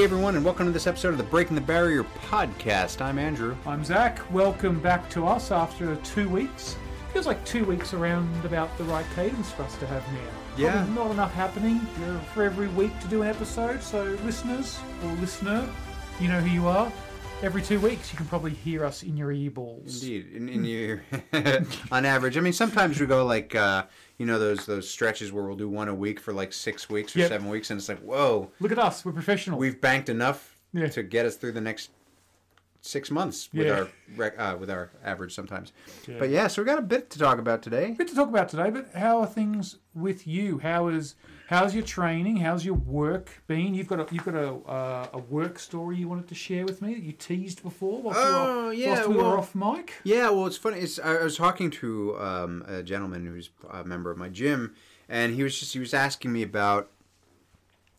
Hey everyone, and welcome to this episode of the Breaking the Barrier podcast. I'm Andrew. I'm Zach. Welcome back to us after two weeks. Feels like two weeks around about the right cadence for us to have now. Yeah. Probably not enough happening for every week to do an episode. So, listeners or listener, you know who you are. Every two weeks, you can probably hear us in your earballs. Indeed, in, in your on average. I mean, sometimes we go like uh, you know those those stretches where we'll do one a week for like six weeks or Yep. seven weeks, and it's like whoa, Look at us. We're professional. we've banked enough Yeah. to get us through the next six months with Yeah. our rec- uh, with our average sometimes. Yeah. But yeah, so we got a bit to talk about today. bit to talk about today, but how are things with you? How is how's your training? How's your work been? You've got a you've got a uh, a work story you wanted to share with me that you teased before. Whilst Oh, we were, yeah, whilst we well- were off mic. Yeah, well, it's funny. It's, I was talking to um, a gentleman who's a member of my gym, and he was just he was asking me about,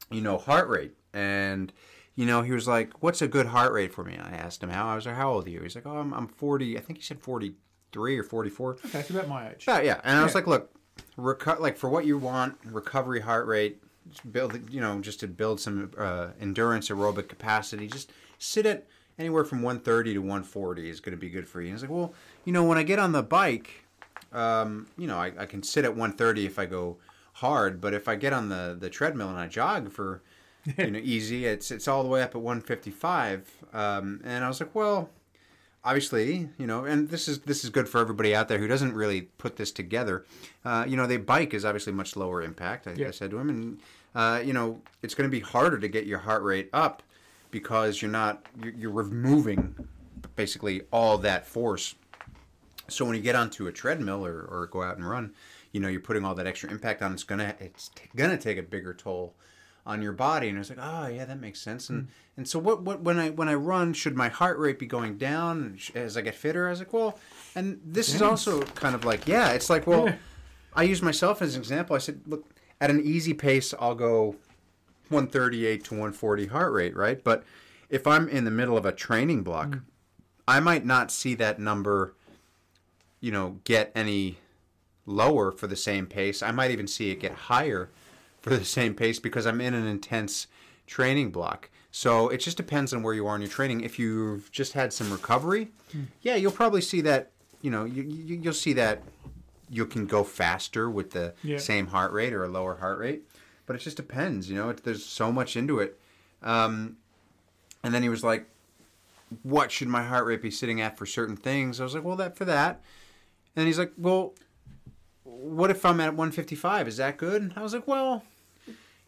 you know, heart rate, and you know, he was like, "What's a good heart rate for me?" And I asked him how. I was like, "How old are you?" He's like, "Oh, I'm, I'm 40. I think he said 43 or 44." Okay, it's about my age. Yeah, yeah. And I was Yeah. like, "Look, reco- like for what you want, recovery heart rate, build, you know, just to build some uh, endurance, aerobic capacity, just sit at." Anywhere from 130 to 140 is going to be good for you. And he's like, well, you know, when I get on the bike, um, you know, I, I can sit at 130 if I go hard, but if I get on the, the treadmill and I jog for, you know, easy, it's it's all the way up at 155. Um, and I was like, well, obviously, you know, and this is this is good for everybody out there who doesn't really put this together. Uh, you know, the bike is obviously much lower impact. I, I said to him, and uh, you know, it's going to be harder to get your heart rate up because you're not you're, you're removing basically all that force. So when you get onto a treadmill or, or go out and run, you know, you're putting all that extra impact on. It's gonna it's t- gonna take a bigger toll on your body. And I was like, oh yeah, that makes sense. And hmm. and so what what when I when I run, should my heart rate be going down as I get fitter? I was like, well, and this is also kind of like yeah, it's like well, I use myself as an example. I said, look, at an easy pace, I'll go 138 to 140 heart rate, right? But if I'm in the middle of a training block, hmm. I might not see that number, you know, get any lower for the same pace. I might even see it get higher for the same pace because I'm in an intense training block. So it just depends on where you are in your training. If you've just had some recovery, yeah, you'll probably see that, you know, you, you, you'll see that you can go faster with the Yeah. same heart rate or a lower heart rate. But it just depends, you know, it, there's so much into it. Um, and then he was like, what should my heart rate be sitting at for certain things? I was like, well, that for that. And he's like, well, what if I'm at 155? Is that good? I was like, well,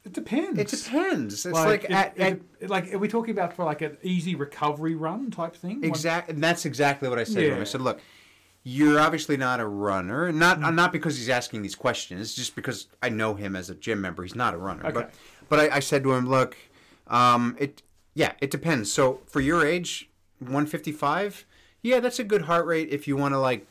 It depends. it depends. It's like, it- at, it- at like are we talking about for like an easy recovery run type thing? Exactly. And that's exactly what I said to him. I said, look, you're obviously not a runner. Not not because he's asking these questions. It's just because I know him as a gym member. He's not a runner. Okay. But but I, I said to him, look, um, it yeah, it depends. So for your age, 155, yeah, that's a good heart rate if you want to like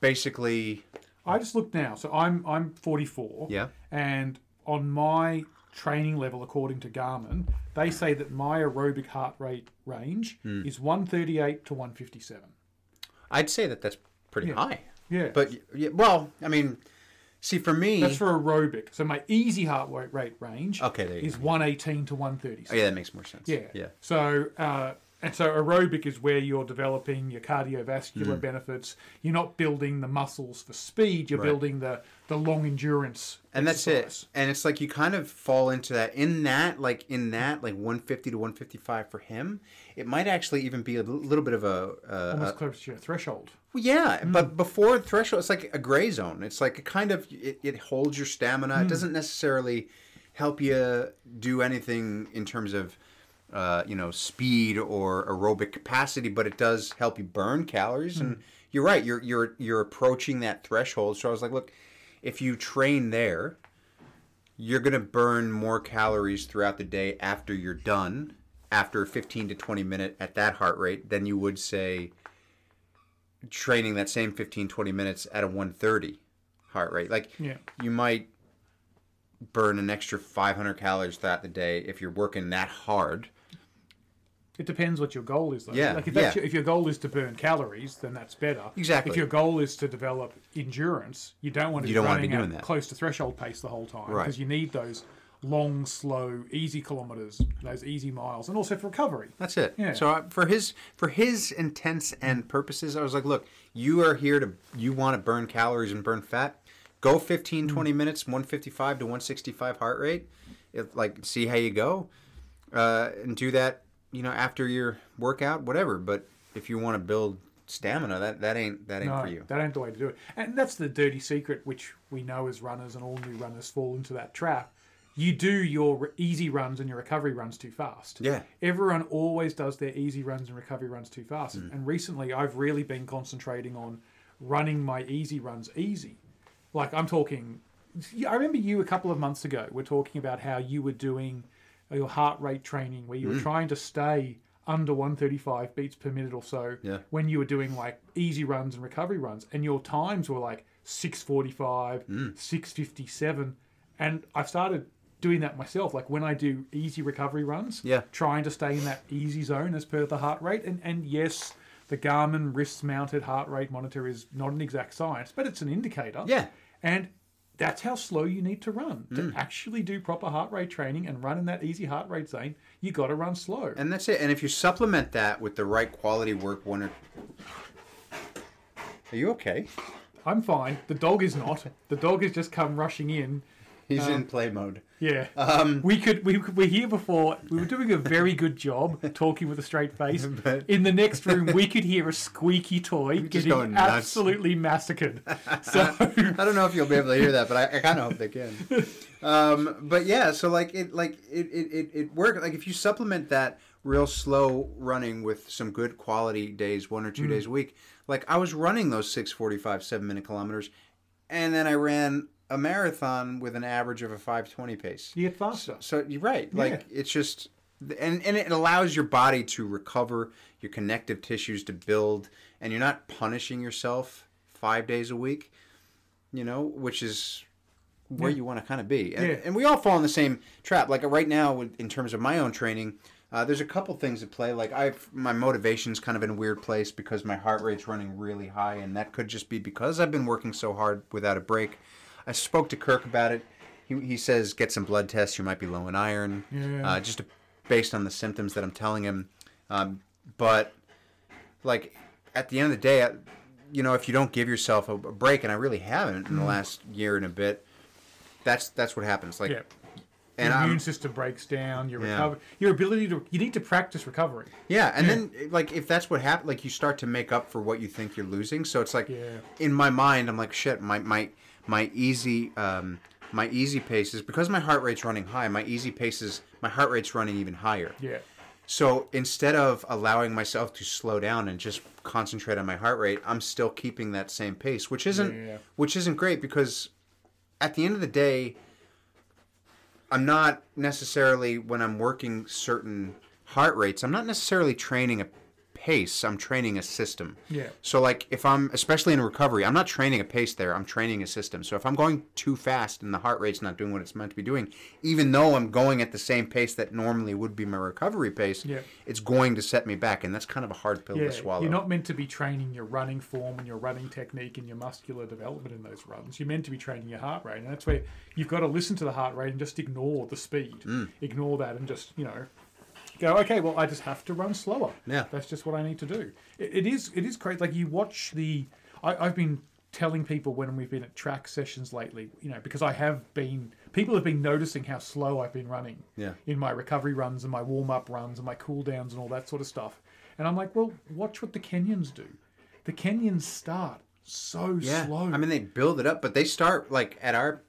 basically I just looked now. So I'm I'm 44. Yeah. And on my training level, according to Garmin, they say that my aerobic heart rate range Hmm. is 138 to 157. I'd say that that's pretty Yeah. high. Yeah. But yeah, well, I mean, see for me, that's for aerobic. So my easy heart rate rate range Okay, is 118 to 137. oh, yeah, that makes more sense. Yeah. yeah. So, uh, and so aerobic is where you're developing your cardiovascular benefits. You're not building the muscles for speed. You're Mm. Right. building the the long endurance. and that's it and it's like you kind of fall into that in that like in that like 150 to 155 for him it might actually even be a little bit of a, uh, Almost a close to your threshold. well, yeah but before threshold it's like a gray zone it's like a kind of it, it holds your stamina it doesn't necessarily help you do anything in terms of uh, you know speed or aerobic capacity but it does help you burn calories. And you're right you're you're you're approaching that threshold. So i was like look if you train there you're going to burn more calories throughout the day after you're done after 15 to 20 minute at that heart rate than you would say training that same 15 20 minutes at a 130 heart rate. Like Yeah. you might burn an extra 500 calories throughout the day if you're working that hard It depends what your goal is, though. Yeah, Like if, that's yeah. your, if your goal is to burn calories, then that's better. Exactly. If your goal is to develop endurance, you don't want to You be don't running be at doing that. close to threshold pace the whole time Right. because you need those long, slow, easy kilometers, those easy miles, and also for recovery. That's it. Yeah. So uh, for his for his intents and purposes, I was like, look, you are here to you want to burn calories and burn fat. Go 15 20 minutes, 155 to 165 heart rate. If, like see how you go. Uh, and do that, you know, after your workout, whatever. But if you want to build stamina, that that ain't that ain't No, for you. that ain't the way to do it. And that's the dirty secret, which we know as runners and all new runners fall into that trap. You do your easy runs and your recovery runs too fast. Yeah. Everyone always does their easy runs and recovery runs too fast. Mm. And recently, I've really been concentrating on running my easy runs easy. Like I'm talking. I remember you a couple of months ago. We're talking about how you were doing your heart rate training, where Mm. you were trying to stay under 135 beats per minute or so Yeah. when you were doing like easy runs and recovery runs, and your times were like 645, Mm. 657. And I've started doing that myself. Like when I do easy recovery runs, Yeah. trying to stay in that easy zone as per the heart rate. And, and yes, the Garmin wrist mounted heart rate monitor is not an exact science, but it's an indicator. Yeah. And that's how slow you need to run. Mm. To actually do proper heart rate training and run in that easy heart rate zone, you got to run slow. And that's it. And if you supplement that with the right quality work, one or are you okay? I'm fine. The dog is not. The dog has just come rushing in. He's Um, in play mode. Yeah. Um, we could we were here before. We were doing a very good job talking with a straight face. But- In the next room, we could hear a squeaky toy getting absolutely massacred. So I don't know if you'll be able to hear that, but I, I kind of hope they can. Um, but yeah, so like it, like it, it, it, it worked. Like if you supplement that real slow running with some good quality days, one or two days a week. Like I was running those six forty-five, seven minute kilometers, and then I ran a marathon with an average of a five twenty pace. you get faster. So you're right. Like it's just and and it allows your body to recover, your connective tissues to build, and you're not punishing yourself five days a week. You know, which is where Yeah. you want to kind of be. And, Yeah. and we all fall in the same trap. Like right now, with- in terms of my own training, uh, there's a couple things at play. Like I've my motivation's kind of in a weird place because my heart rate's running really high, and that could just be because I've been working so hard without a break. I spoke to Kirk about it. He, he says get some blood tests. You might be low in iron, Yeah. uh, just to, based on the symptoms that I'm telling him. Um, but like at the end of the day, I, you know, if you don't give yourself a, a break, and I really haven't in the last year and a bit, that's that's what happens. Like, Yeah. and your I'm, immune system breaks down. Your Yeah. recover, your ability to you need to practice recovery. yeah, and Yeah. then like if that's what happened, like you start to make up for what you think you're losing. So it's like Yeah. in my mind, I'm like, shit, my my my easy um my easy pace is because my heart rate's running high. My easy pace is my heart rate's running even higher. Yeah. So instead of allowing myself to slow down and just concentrate on my heart rate, I'm still keeping that same pace, which isn't Yeah, yeah, yeah. which isn't great because at the end of the day, I'm not necessarily when I'm working certain heart rates, I'm not necessarily training a pace, I'm training a system. Yeah. So like if I'm especially in recovery, I'm not training a pace there, I'm training a system. So if I'm going too fast and the heart rate's not doing what it's meant to be doing, even though I'm going at the same pace that normally would be my recovery pace, Yeah. it's going to set me back and that's kind of a hard pill Yeah, to swallow. you're not meant to be training your running form and your running technique and your muscular development in those runs. You're meant to be training your heart rate, and that's where you've got to listen to the heart rate and just ignore the speed. Mm. Ignore that and just you know go. Okay, well I just have to run slower. Yeah. that's just what I need to do. It, it is it is great. Like you watch the. I, I've been telling people when we've been at track sessions lately, you know, because I have been people have been noticing how slow I've been running Yeah. in my recovery runs and my warm up runs and my cool downs and all that sort of stuff. And I'm like, well, watch what the Kenyans do. The Kenyans start so yeah. slow. I mean they build it up, but they start like at our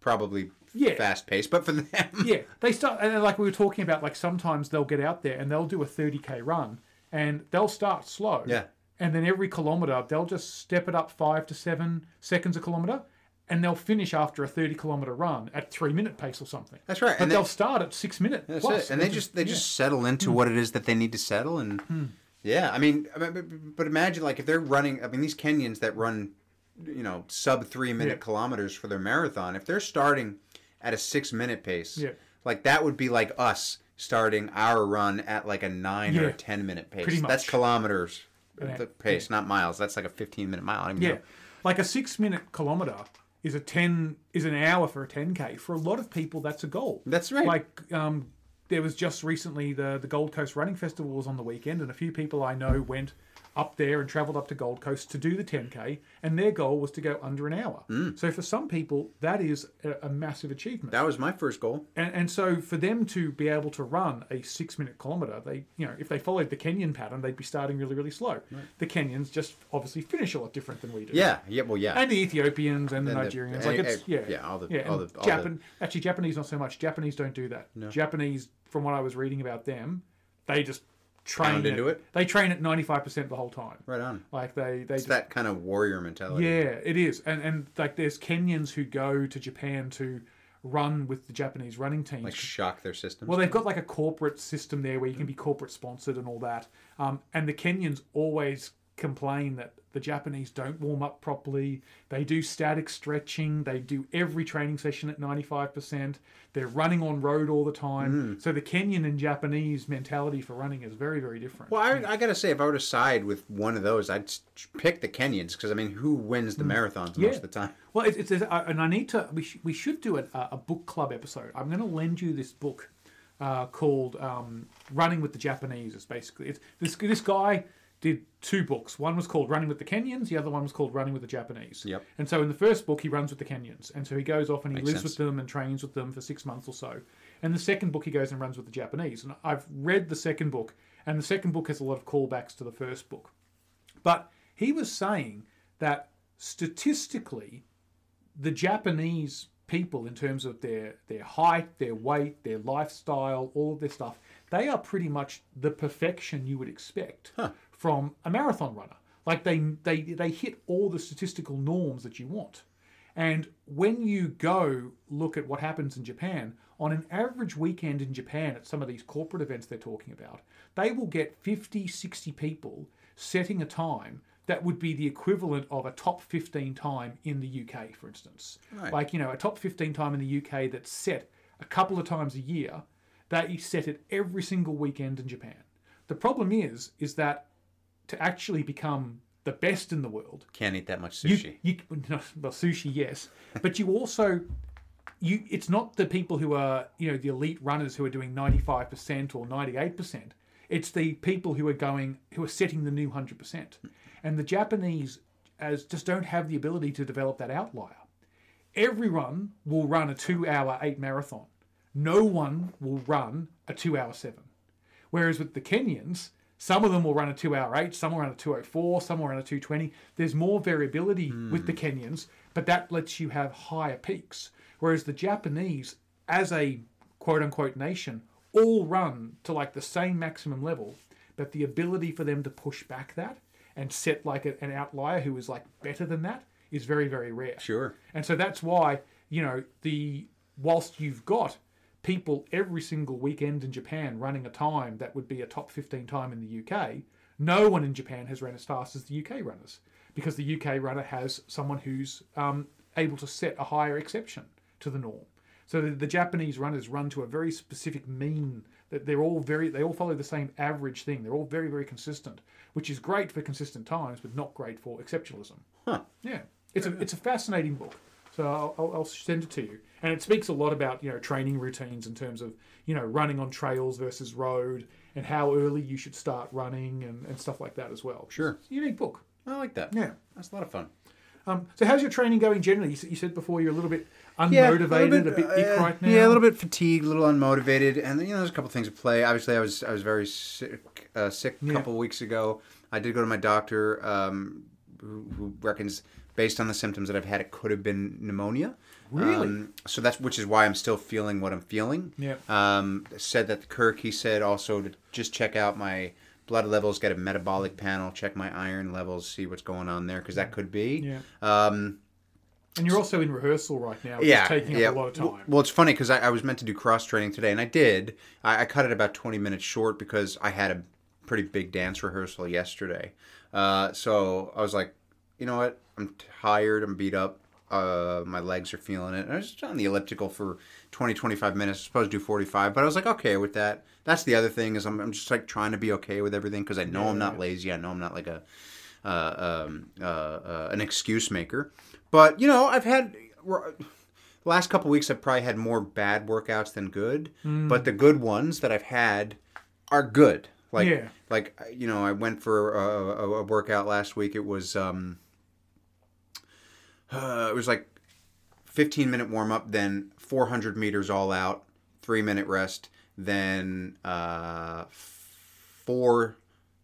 probably Yeah. fast pace, but for them yeah, they start, and like we were talking about, like sometimes they'll get out there and they'll do a 30k run and they'll start slow. Yeah. And then every kilometer, they'll just step it up five to seven seconds a kilometer. And they'll finish after a 30 kilometer run at three minute pace or something. That's right, But and they'll they- start at six minutes. That's plus. it. And they just they just settle into what it is that they need to settle and hmm. yeah, I mean but- imagine like if they're running I mean these Kenyans that run you know sub 3 minute Yeah. kilometers for their marathon, if they're starting at a 6 minute pace, Yeah. like that would be like us starting our run at like a 9 or a 10 minute pace. Pretty That's kilometers Yeah. the pace, not miles. That's like a 15 minute mile. Yeah, know. like a six minute kilometer is a ten is an hour for a ten k. For a lot of people, that's a goal. That's right. Like um, there was just recently the the Gold Coast Running Festival was on the weekend, and a few people I know went up there and travelled up to Gold Coast to do the 10k, and their goal was to go under an hour. Hmm. So for some people, that is a, a massive achievement. that was my first goal. And, and so for them to be able to run a six minute kilometre, they you know if they followed the Kenyan pattern, they'd be starting really really slow. The Kenyans just obviously finish a lot different than we do. Yeah, yeah, well, yeah. And the Ethiopians and the And the- Nigerians, and- like it's yeah, yeah, all the- yeah. all the- all the- actually Japanese not so much. Japanese don't do that. Japanese, from what I was reading about them, they just train into it? They train at ninety five percent the whole time. right on. Like they they It's just, that kind of warrior mentality. yeah, it is. And and like there's Kenyans who go to Japan to run with the Japanese running teams. Like shock their system. well, they've got like a corporate system there where you can be corporate sponsored and all that. Um, and the Kenyans always complain that the Japanese don't warm up properly. They do static stretching. They do every training session at 95%. They're running on road all the time. So the Kenyan and Japanese mentality for running is very, very different. Well, I, I gotta say, if I were to side with one of those, I'd pick the Kenyans because I mean, who wins the marathons Mm. Yeah. most of the time? Well, it's, it's, it's uh, and I need to. We, sh- we should do a, a book club episode. I'm going to lend you this book uh, called um, "Running with the Japanese." It's basically it's, this this guy did two books. One was called "Running with the Kenyans." The other one was called "Running with the Japanese." Yep. And so in the first book, he runs with the Kenyans, and so he goes off and he Makes lives sense. with them and trains with them for six months or so. And the second book, he goes and runs with the Japanese. And I've read the second book, and the second book has a lot of callbacks to the first book. But he was saying that statistically, the Japanese people, in terms of their their height, their weight, their lifestyle, all of this stuff, they are pretty much the perfection you would expect from a marathon runner. Like they they they hit all the statistical norms that you want. And when you go look at what happens in Japan, on an average weekend in Japan at some of these corporate events they're talking about, they will get 50, 60 people setting a time that would be the equivalent of a top 15 time in the UK, for instance. Right. Like, you know, a top 15 time in the UK that's set a couple of times a year, that is set it every single weekend in Japan. The problem is, is that to actually become the best in the world, Can't eat that much you, sushi. you no, well sushi yes. But you also you it's not the people who are you know the elite runners who are doing 95% or 98% it's the people who are going who are setting the new 100% and the japanese as just don't have the ability to develop that outlier. Everyone will run a 2 hour 8 marathon. No one will run a 2 hour 7 Whereas with the Kenyans, some of them will run a two hour eight, some will run a 204, some will run a 220. There's more variability with the hmm. Kenyans, but that lets you have higher peaks. Whereas the Japanese, as a quote unquote nation, all run to like the same maximum level, but the ability for them to push back that and set like a- an outlier who is like better than that is very, very rare. Sure. And so that's why, you know, the whilst you've got people every single weekend in Japan running a time that would be a top 15 time in the UK, no one in Japan has run as fast as the UK runners because the UK runner has someone who's um, able to set a higher exception to the norm. So the, the Japanese runners run to a very specific mean that they're all very they all follow the same average thing. They're all very very consistent, which is great for consistent times, but not great for exceptionalism. Huh. Yeah, it's a it's a fascinating book. So I'll, I'll, I'll send it to you, and it speaks a lot about you know training routines in terms of you know running on trails versus road, and how early you should start running and, and stuff like that as well. Sure. It's a unique book. I like that. Yeah. That's a lot of fun. Um, so how's your training going generally? You, you said before you're a little bit Yeah, unmotivated, a bit, ick uh, right now. Yeah, a little bit fatigued, a little unmotivated, and you know, there's a couple things at play. Obviously, I was I was very sick uh, sick a Yeah. couple weeks ago. I did go to my doctor, um, who, who reckons based on the symptoms that I've had, it could have been pneumonia. Really? Um, so that's which is why I'm still feeling what I'm feeling. Yeah. Um, said that the Kirk, he said also to just check out my blood levels, get a metabolic panel, check my iron levels, see what's going on there, because that could be. Yeah. Um, And you're also in rehearsal right now, which yeah, is taking yeah. up a lot of time. Well, it's funny because I, I was meant to do cross training today, and I did. I, I cut it about twenty minutes short because I had a pretty big dance rehearsal yesterday. Uh, so I was like, you know what? I'm tired. I'm beat up. Uh, my legs are feeling it. And I was just on the elliptical for 20, 25 minutes. I was supposed to do 45, but I was like, okay with that. That's the other thing is I'm, I'm just like trying to be okay with everything because I know I'm not lazy. I know I'm not like a uh, um, uh, uh, an excuse maker. But you know, I've had the last couple weeks I've probably had more bad workouts than good, Mm. but the good ones that I've had are good. Like Yeah. like you know, I went for a, a, a workout last week. It was um uh, it was like 15 minute warm up, then 400 meters all out, three minute rest, then uh, four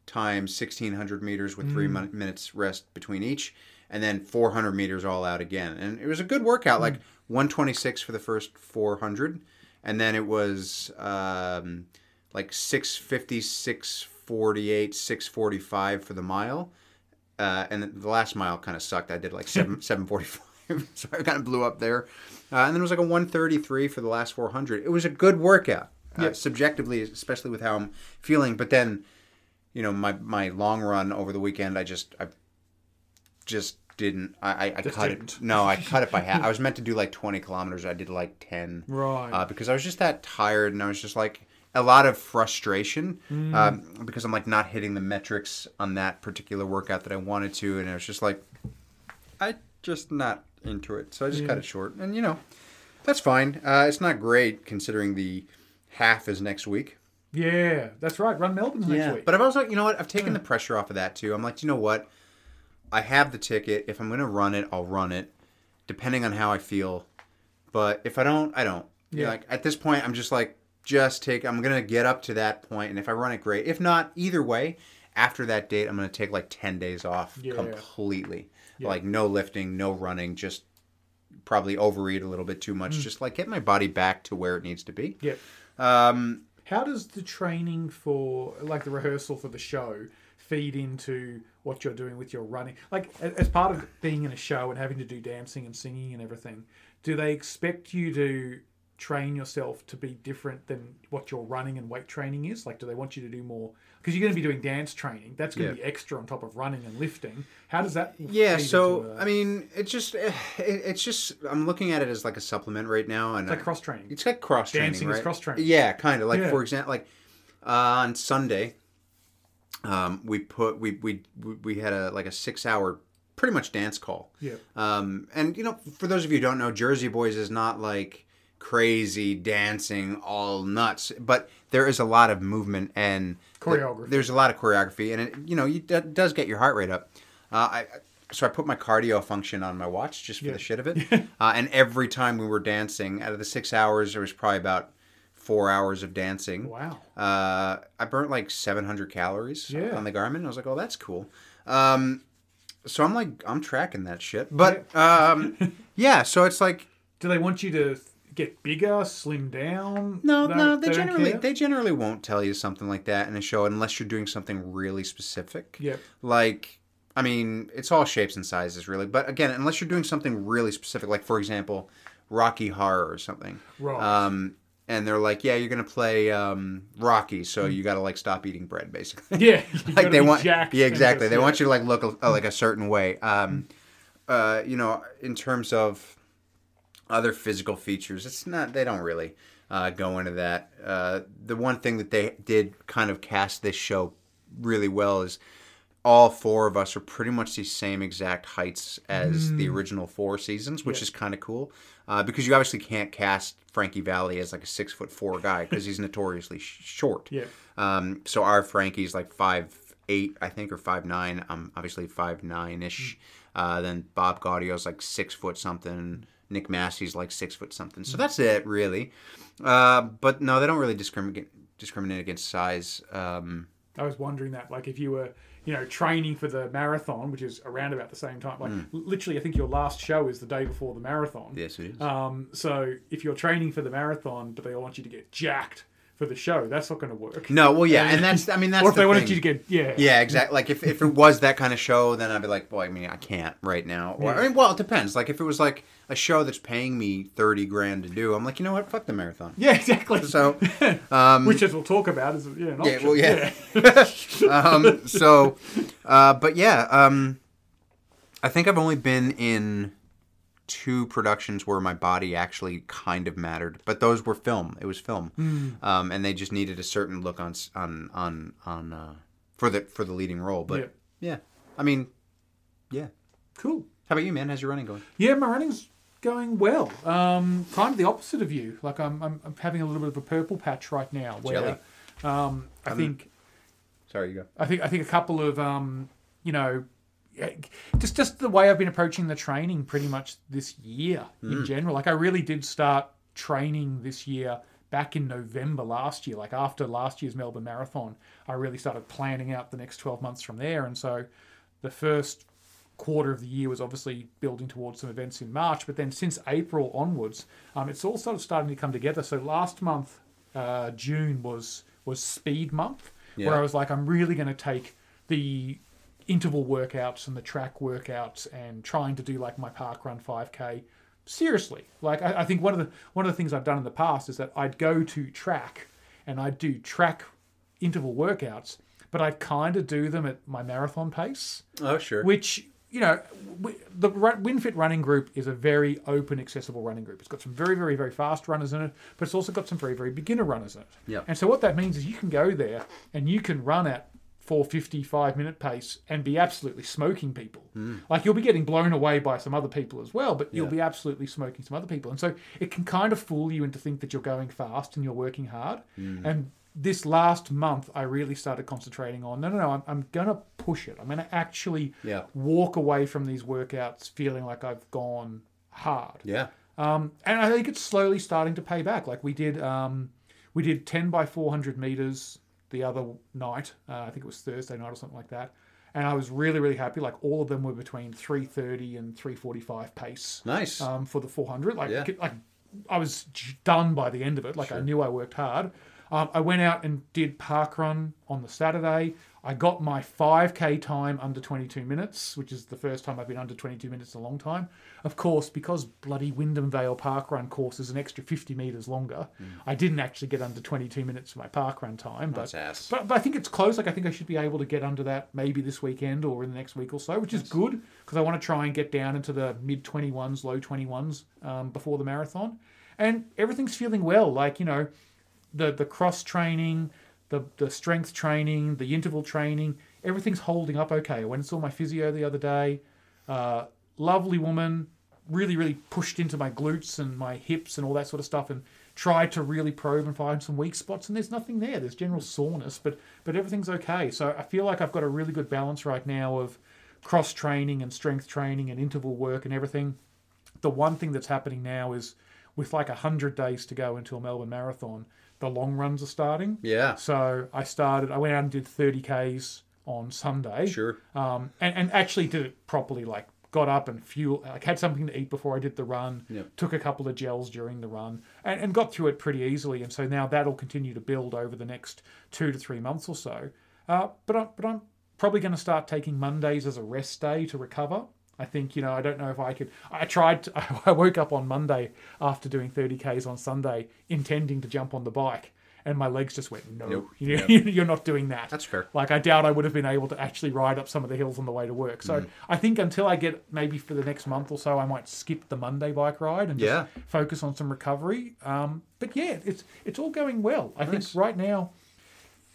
times 1600 meters with three min- minutes rest between each, and then 400 meters all out again. And it was a good workout, like 126 for the first 400, and then it was um, like 650, 648, 645 for the mile. Uh, and the last mile kind of sucked. I did like seven seven forty five, so I kind of blew up there. Uh, and then it was like a one thirty three for the last four hundred. It was a good workout, uh, subjectively, especially with how I'm feeling. But then, you know, my my long run over the weekend, I just I just didn't. I I, I cut didn't. it. No, I cut it by half. I was meant to do like twenty kilometers. I did like ten Right. uh, because I was just that tired, and I was just like a lot of frustration um, because I'm like not hitting the metrics on that particular workout that I wanted to, and I was just like, I just not into it, so I just cut it short, and you know, that's fine. Uh, it's not great considering the half is next week. yeah, that's right. Run Melbourne next week. But I've also, you know what? I've taken the pressure off of that too. I'm like, you know what? I have the ticket. If I'm going to run it, I'll run it, depending on how I feel. But if I don't, I don't. Yeah. Yeah. Like at this point, I'm just like, just take. I'm going to get up to that point, and if I run it, great. If not, either way, after that date, I'm going to take like 10 days off Yeah. completely. Like no lifting, no running, just probably overeat a little bit too Mm. much. Just like get my body back to where it needs to be. yeah. Um, How does the training for, like the rehearsal for the show, feed into what you're doing with your running? Like, as part of being in a show and having to do dancing and singing and everything, do they expect you to train yourself to be different than what your running and weight training is? Like, do they want you to do more? Because you're going to be doing dance training. That's going to Yeah. be extra on top of running and lifting. How does that? Yeah, so I mean, it's just it, it's just I'm looking at it as like a supplement right now, and it's like cross training. it's like cross training, Dancing is right? cross-training. Yeah, kind of like Yeah. for example, like uh, on Sunday, um, we put we we we- we had a like a six hour pretty much dance call. Yeah. Um, and you know, for those of you who don't know, Jersey Boys is not like crazy dancing all nuts, but there is a lot of movement and Choreography. there's a lot of choreography, and it you know you, that does get your heart rate up. Uh, I so I put my cardio function on my watch just for Yeah. the shit of it, uh, and every time we were dancing, out of the six hours, there was probably about four hours of dancing. Wow. Uh, I burnt like 700 calories Yeah. on the Garmin. I was like, oh, that's cool. Um, so I'm like, I'm tracking that shit. But um, yeah, so it's like, Do they want you to get bigger, slim down? no, no, they, don't generally they generally won't tell you something like that in a show unless you're doing something really specific. Yep. Like, I mean, it's all shapes and sizes really, but again, unless you're doing something really specific, like for example, Rocky Horror or something. Right. Um, and they're like, yeah, you're gonna play um, Rocky, Hmm. so you got to like stop eating bread, basically. Yeah, like they want yeah exactly they yeah. want you to like look a, like a certain way um uh you know in terms of other physical features it's not they don't really uh go into that uh the one thing that they did kind of cast this show really well is all four of us are pretty much the same exact heights as Mm. the original four seasons, which is kind of cool. Uh, because you obviously can't cast Frankie Valli as like a six foot four guy because he's notoriously sh- short. Yeah. Um, so our Frankie's like five eight, I think, or five nine. I'm obviously five nine ish. Uh, then Bob Gaudio's like six foot something. Nick Massi's like six foot something. So that's it, really. Uh, but no, they don't really discriminate discriminate against size. Um, I was wondering that, like, if you were, you know, training for the marathon, which is around about the same time, like, Hmm. literally, I think your last show is the day before the marathon. yes, it is. Um, so if you're training for the marathon, but they want you to get jacked for the show, that's not going to work. no, well, yeah, and that's I mean that's or if the they wanted thing. you to get, yeah, Yeah, exactly. Like if, if it was that kind of show, then I'd be like, well, I mean, I can't right now. Or I mean, well, it depends. Like if it was like a show that's paying me thirty grand to do, I'm like, you know what? Fuck the marathon. yeah, exactly. So, um, which as we'll talk about is yeah, yeah, well, yeah. um, so, uh, but yeah, um, I think I've only been in two productions where my body actually kind of mattered, but those were film. It was film, um, and they just needed a certain look on on on on uh, for the for the leading role. But Yeah. yeah, I mean, yeah. cool. How about you, man? How's your running going? Yeah, my running's going well. Um, kind of the opposite of you. Like I'm, I'm, I'm having a little bit of a purple patch right now. Where, Jelly. Um, I I'm- think Sorry, you go. I think I think a couple of um, you know, just just the way I've been approaching the training pretty much this year in general. Like I really did start training this year back in November last year. Like after last year's Melbourne Marathon, I really started planning out the next twelve months from there. And so, the first quarter of the year was obviously building towards some events in March, but then since April onwards, um, it's all sort of starting to come together. So last month, uh, June was was speed month, where I was like, I'm really going to take the interval workouts and the track workouts and trying to do like my park run 5k seriously. Like I, I think one of the one of the things I've done in the past is that I'd go to track and I'd do track interval workouts, but I'd kind of do them at my marathon pace Oh, sure. which you know the WinFit running group is a very open, accessible running group. It's got some very, very, very fast runners in it, but it's also got some very, very beginner runners in it. Yeah. And so what that means is you can go there and you can run at 450, five minute pace and be absolutely smoking people. Like you'll be getting blown away by some other people as well, but you'll Yeah. be absolutely smoking some other people. And so it can kind of fool you into think that you're going fast and you're working hard. And this last month, I really started concentrating on no, no, no, I'm, I'm going to push it. I'm going to actually Yeah. walk away from these workouts feeling like I've gone hard. Yeah. Um, and I think it's slowly starting to pay back. Like we did, um, we did ten by four hundred meters the other night. Uh, I think it was Thursday night or something like that. And I was really, really happy. Like all of them were between three thirty and three forty five pace Nice. um, for the 400. Like, Yeah. like I was done by the end of it. Like I knew I worked hard. Um, I went out and did park run on the Saturday. I got my 5k time under 22 minutes, which is the first time I've been under 22 minutes in a long time. Of course, because bloody Wyndham Vale park run course is an extra 50 meters longer, I didn't actually get under 22 minutes for my park run time. But, but, but I think it's close. Like I think I should be able to get under that maybe this weekend or in the next week or so, which is good because I want to try and get down into the mid 21s, low 21s um, before the marathon. And everything's feeling well. Like you know, the the cross training, the the strength training, the interval training, everything's holding up okay. I went and saw my physio the other day. Uh, lovely woman, really really pushed into my glutes and my hips and all that sort of stuff, and tried to really probe and find some weak spots. And there's nothing there. There's general soreness, but but everything's okay. So I feel like I've got a really good balance right now of cross training and strength training and interval work and everything the one thing that's happening now is with like 100 days to go until Melbourne Marathon, the long runs are starting. Yeah. So I started, I went out and did 30Ks on Sunday. Sure. Um, and, and actually did it properly, like got up and fuel, like had something to eat before I did the run, Yep. took a couple of gels during the run, and, and got through it pretty easily. And so now that'll continue to build over the next two to three months or so. Uh, but, I'm but I'm probably going to start taking Mondays as a rest day to recover. I think, you know, I don't know if I could. I tried, to, I woke up on Monday after doing 30Ks on Sunday, intending to jump on the bike. And my legs just went, no, Nope. you- Yep. you're not doing that. That's fair. Like I doubt I would have been able to actually ride up some of the hills on the way to work. So Mm. I think until I get maybe for the next month or so, I might skip the Monday bike ride and just Yeah. focus on some recovery. Um, but yeah, it's it's all going well. I Nice. think right now,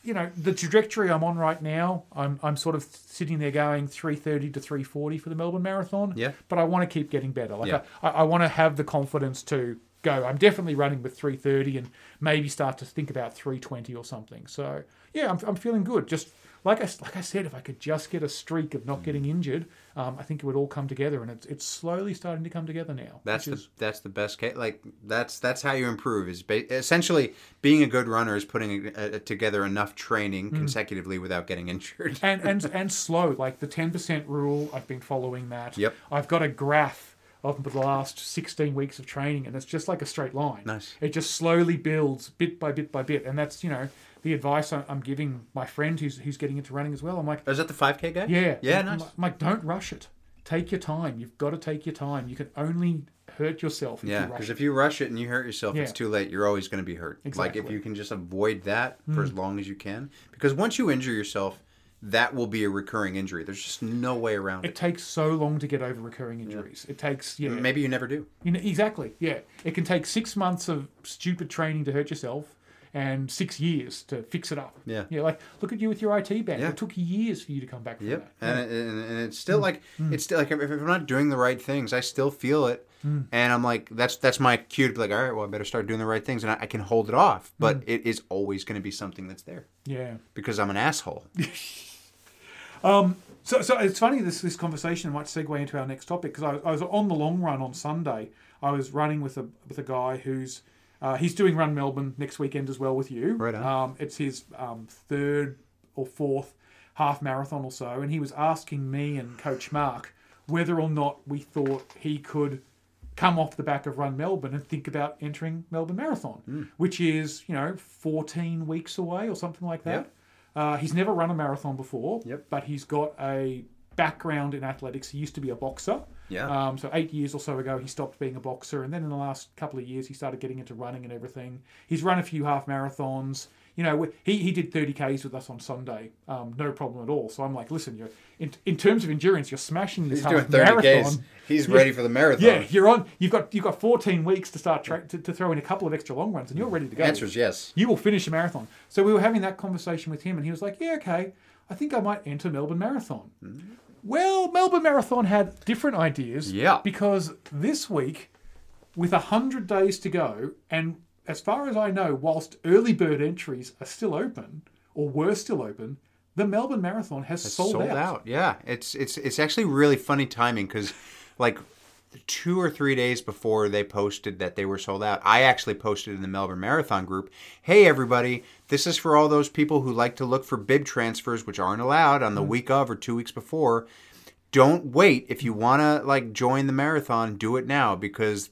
you know, the trajectory I'm on right now, I'm I'm sort of sitting there going 330 to 340 for the Melbourne Marathon. Yeah. But I want to keep getting better. Like Yeah. I, I want to have the confidence to go. I'm definitely running with 330 and maybe start to think about 320 or something. So yeah, I'm, I'm feeling good. Just like I like I said, if I could just get a streak of Mm. not getting injured, um, I think it would all come together, and it's it's slowly starting to come together now. That's the is, that's the best case. Like that's that's how you improve. Is ba- essentially being a good runner is putting uh, together enough training Mm. consecutively without getting injured. and and and slow. Like the ten percent rule, I've been following that. Yep. I've got a graph of the last sixteen weeks of training, and it's just like a straight line. Nice. It just slowly builds bit by bit by bit, and that's you know the advice I'm giving my friend who's who's getting into running as well. I'm like, Is that the five k guy? yeah, Yeah. I'm, Nice. I'm like, don't rush it. Take your time. You've got to take your time. You can only hurt yourself if Yeah, because it. if you rush it and you hurt yourself, it's too late. You're always going to be hurt. Exactly. Like if Mm. you can just avoid that for as long as you can, because once you injure yourself, that will be a recurring injury. There's just no way around It it. takes so long to get over recurring injuries. It takes yeah, Maybe you never do. You know, exactly. Yeah, it can take six months of stupid training to hurt yourself. And six years to fix it up. Yeah. Yeah. Like look at you with your IT band. Yeah. It took years for you to come back from Yep, that. and, it, and and it's still mm. like mm. it's still like if, if I'm not doing the right things, I still feel it, mm. and I'm like that's that's my cue to be like, all right, well, I better start doing the right things, and I, I can hold it off, but it is always going to be something that's there Yeah. because I'm an asshole. um, So, so it's funny this this conversation might segue into our next topic because I, I was on the long run on Sunday. I was running with a with a guy who's uh, he's doing Run Melbourne next weekend as well with you. Right on. Um, it's his um, third or fourth half marathon or so, and he was asking me and Coach Mark whether or not we thought he could come off the back of Run Melbourne and think about entering Melbourne Marathon, Hmm. which is you know 14 weeks away or something like that. Uh, he's never run a marathon before, Yep. but he's got a background in athletics. He used to be a boxer. Yeah. Um, so eight years or so ago, he stopped being a boxer, and then in the last couple of years, he started getting into running and everything. He's run a few half marathons. You know, he, he did 30 k's with us on Sunday, um, no problem at all. So I'm like, listen, you're in, in terms of endurance, you're smashing this He's half doing 30 marathon. Ks. He's ready for the marathon. Yeah, you're on. You've got you've got 14 weeks to start tra- to, to throw in a couple of extra long runs, and you're ready to go. Answer is yes. You will finish a marathon. So we were having that conversation with him, and he was like, "Yeah, okay, I think I might enter Melbourne Marathon." Well, Melbourne Marathon had different ideas. Yeah. Because this week, with hundred days to go, and as far as I know, whilst early bird entries are still open or were still open, the Melbourne Marathon has sold, sold, out. Yeah, it's it's it's actually really funny timing because, like, two or three days before they posted that they were sold out, I actually posted in the Melbourne Marathon group, "Hey everybody, this is for all those people who like to look for bib transfers, which aren't allowed on the week of or two weeks before. Don't wait if you want to like join the marathon. Do it now because."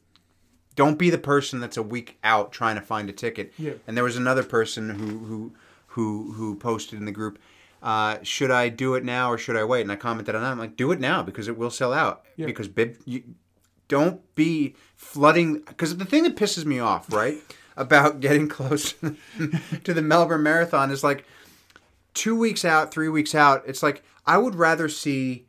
Don't be the person that's a week out trying to find a ticket. Yeah. And there was another person who who who who posted in the group, uh, should I do it now or should I wait? And I commented on that. I'm like, do it now because it will sell out. Yeah. Because bib, you, don't be flooding. Because the thing that pisses me off, right, about getting close to the Melbourne Marathon is like two weeks out, three weeks out. It's like I would rather see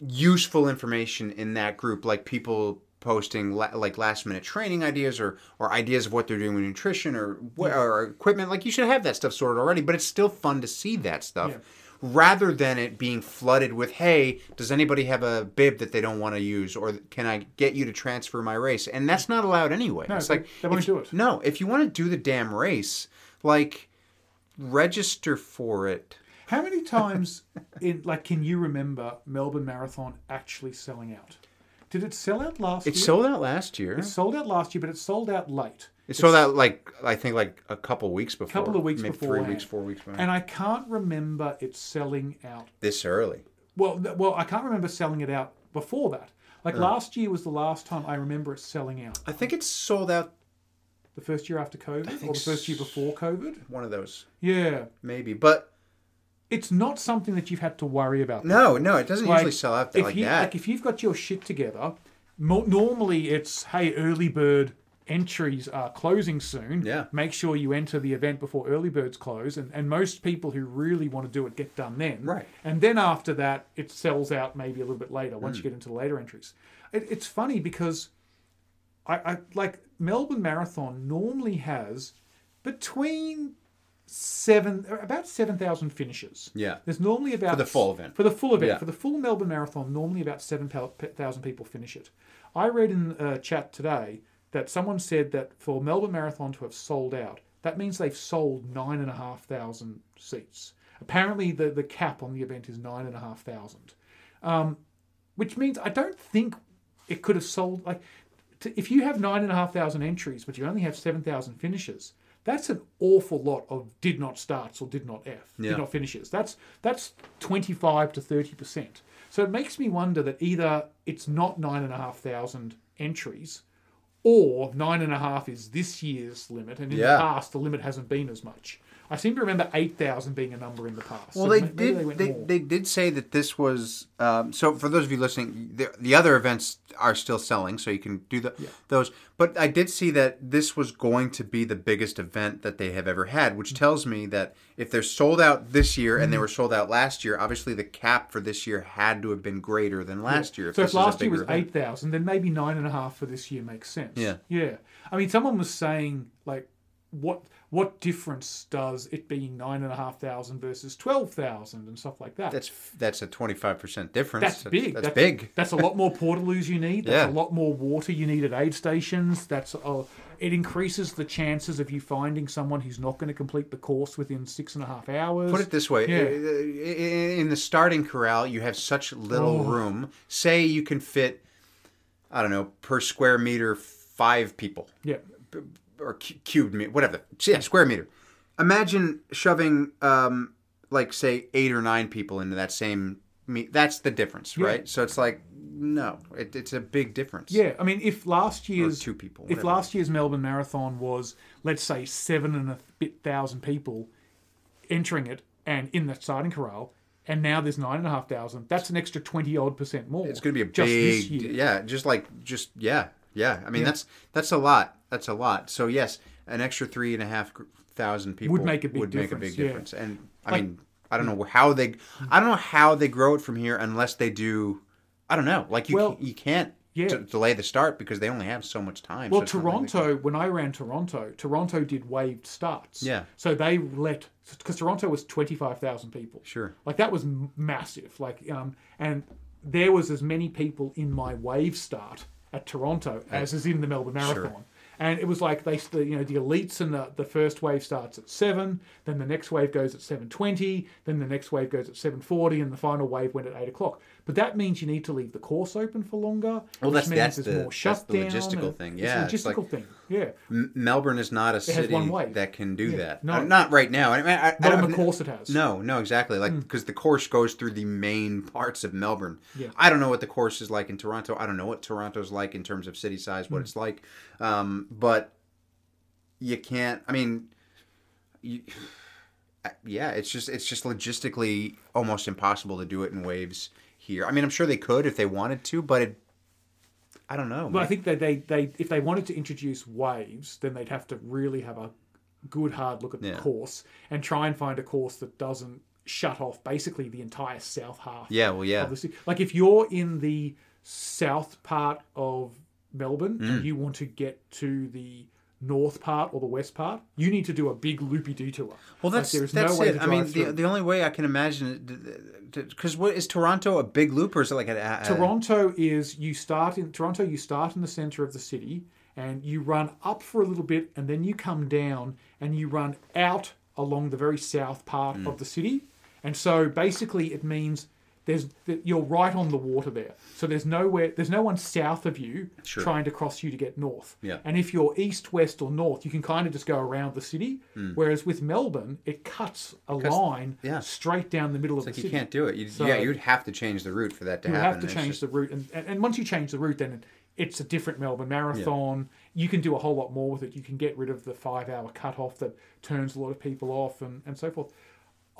useful information in that group, like people posting la- like last minute training ideas or or ideas of what they're doing with nutrition or or equipment. Like you should have that stuff sorted already, but it's still fun to see that stuff. Yeah. Rather than it being flooded with, hey, does anybody have a bib that they don't want to use, or can I get you to transfer my race? And that's not allowed anyway. No, it's they- like they won't if- do it. No, if you want to do the damn race, like register for it. How many times, in like, can you remember Melbourne Marathon actually selling out? Did it sell out last It year? sold out last year. It sold out last year, but it sold out late. It sold out like I think like a couple weeks before. couple of weeks before, three weeks, four weeks. Before. And I can't remember it selling out. this early. Well, th- well, I can't remember selling it out before that. Like hmm. last year was the last time I remember it selling out. I think it's sold out. The first year after COVID, or think the first year before COVID. One of those, Yeah, maybe. But it's not something that you've had to worry about. no, no, it doesn't usually sell out if like you, that. Like if you've got your shit together, mo- normally it's hey, early bird entries are closing soon. Yeah. Make sure you enter the event before early birds close, and, and most people who really want to do it get done then. Right. And then after that, it sells out maybe a little bit later Hmm. once you get into the later entries. It, it's funny because I, I like Melbourne Marathon normally has between seven about seven thousand finishes. Yeah. There's normally about for the full event. For the full event, Yeah. for the full Melbourne Marathon, normally about seven thousand people finish it. I read in a chat today that someone said that for Melbourne Marathon to have sold out, that means they've sold nine and a half thousand seats. Apparently, the the cap on the event is nine and a half thousand, um, which means I don't think it could have sold like to, if you have nine and a half thousand entries, but you only have seven thousand finishes, that's an awful lot of did not starts or did not F, Yeah. did not finishes. That's that's twenty five to thirty percent. So it makes me wonder that either it's not nine and a half thousand entries, or nine and a half is this year's limit, and in Yeah. the past the limit hasn't been as much. I seem to remember eight thousand being a number in the past. Well, So they did. They, more. they, did say that this was. Um, so for those of you listening, the, the other events are still selling, so you can do the, those. But I did see that this was going to be the biggest event that they have ever had, which tells me that if they're sold out this year and they were sold out last year, obviously the cap for this year had to have been greater than last year. So if last year was eight thousand, then maybe nine and a half for this year makes sense. Yeah. yeah. I mean, someone was saying like what what difference does it being nine and a half thousand versus twelve thousand and stuff like that? That's that's a twenty five percent difference. That's big. That's, big. That's a lot more portaloos you need. That's Yeah. a lot more water you need at aid stations. That's a, it increases the chances of you finding someone who's not going to complete the course within six and a half hours. Put it this way: Yeah. in the starting corral, you have such little Oh. room. Say you can fit, I don't know, per square meter, five people. yeah, or cu- cubed meter, whatever. Yeah, square meter. Imagine shoving, um, like say eight or nine people into that same. Me- that's the difference, Yeah. right? So it's like no, it, it's a big difference. yeah. I mean, if last or year's two people. if last year's Melbourne Marathon was let's say seven and a bit thousand people entering it and in the starting corral, and now there's nine and a half thousand, that's an extra twenty odd percent more. it's going to be a just this big, year. yeah, just like just yeah, yeah. I mean Yeah. that's that's a lot. That's a lot. So yes, an extra three and a half gr- people Would make a big would make a difference, big yeah. difference. And I Like- mean, I don't know how they, I don't know how they grow it from here unless they do. I don't know. Like you, Well, you can't yeah. d- delay the start because they only have so much time. Well, so not like Toronto, when I ran Toronto, Toronto did waived starts. Yeah. So they let because Toronto was twenty five thousand people. Sure. Like that was massive. Like um, and there was as many people in my wave start at Toronto as is in the Melbourne Marathon. And it was like they, the, you know, the elites and the, the first wave starts at seven, then the next wave goes at seven twenty, then the next wave goes at seven forty, and the final wave went at eight o'clock. But that means you need to leave the course open for longer. Well, that's- means that's there's the- more that's the logistical thing. it's Yeah, a it's like- logistical thing. Yeah. M- Melbourne is not a city that can do Yeah. that. No. Uh, not right now. I mean, I, Not I don't- the course it has. No, no, exactly. Like because the course goes through the main parts of Melbourne. Yeah. I don't know what the course is like in Toronto. I don't know what Toronto's like in terms of city size, Hmm. what it's like. Um, but you can't. I mean, you, yeah, it's just it's just logistically almost impossible to do it in waves here. I mean, I'm sure they could if they wanted to, but it, I don't know. But I think that they, they if they wanted to introduce waves, then they'd have to really have a good hard look at the Yeah. course and try and find a course that doesn't shut off basically the entire south half yeah, well, yeah. Like if you're in the south part of Melbourne Mm. and you want to get to the north part or the west part, you need to do a big loopy detour. Well, that's is that's no way it. to I mean, the, the only way I can imagine it, because what is Toronto a big loop or is it like a, a Toronto is you start in Toronto. You start in the center of the city, and you run up for a little bit, and then you come down and you run out along the very south part Mm. of the city. And so basically, it means there's you're right on the water there. So there's nowhere, there's no one south of you Sure. trying to cross you to get north. Yeah. And if you're east, west, or north, you can kind of just go around the city. Mm. Whereas with Melbourne, it cuts a line yeah. straight down the middle of Like the city. you can't do it. You, So- yeah, you'd have to change the route for that to you happen. You have to It's change just- the route, and, and, once you change the route, then it's a different Melbourne Marathon. You can do a whole lot more with it. You can get rid of the five-hour cutoff that turns a lot of people off, and, and so forth.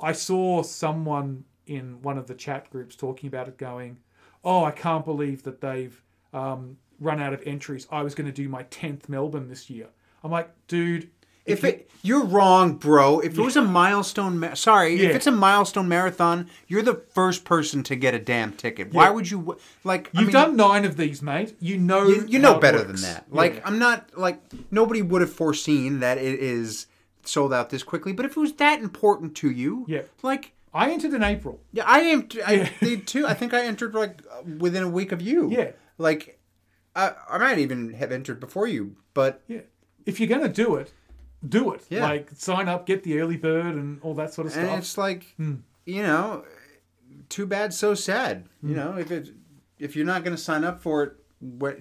I saw someone in one of the chat groups talking about it, going, "Oh, I can't believe that they've um, run out of entries. I was going to do my tenth Melbourne this year." I'm like, dude. If you- it, you're wrong, bro. If it was a milestone, ma- sorry, Yeah. if it's a milestone marathon, you're the first person to get a damn ticket. Why would you like? You've mean, done nine of these, mate. You know. You, you know better than that. Like Yeah. I'm not like nobody would have foreseen that it is sold out this quickly. But if it was that important to you, Yeah. like I entered in April. yeah, I am. t- I did too. I think I entered like within a week of you. Yeah. Like I, I might even have entered before you, but Yeah. If you're going to do it, do it. Yeah. Like sign up, get the early bird, and all that sort of and stuff. it's like Hmm. you know, too bad, so sad. Hmm. You know, if it if you're not going to sign up for it, what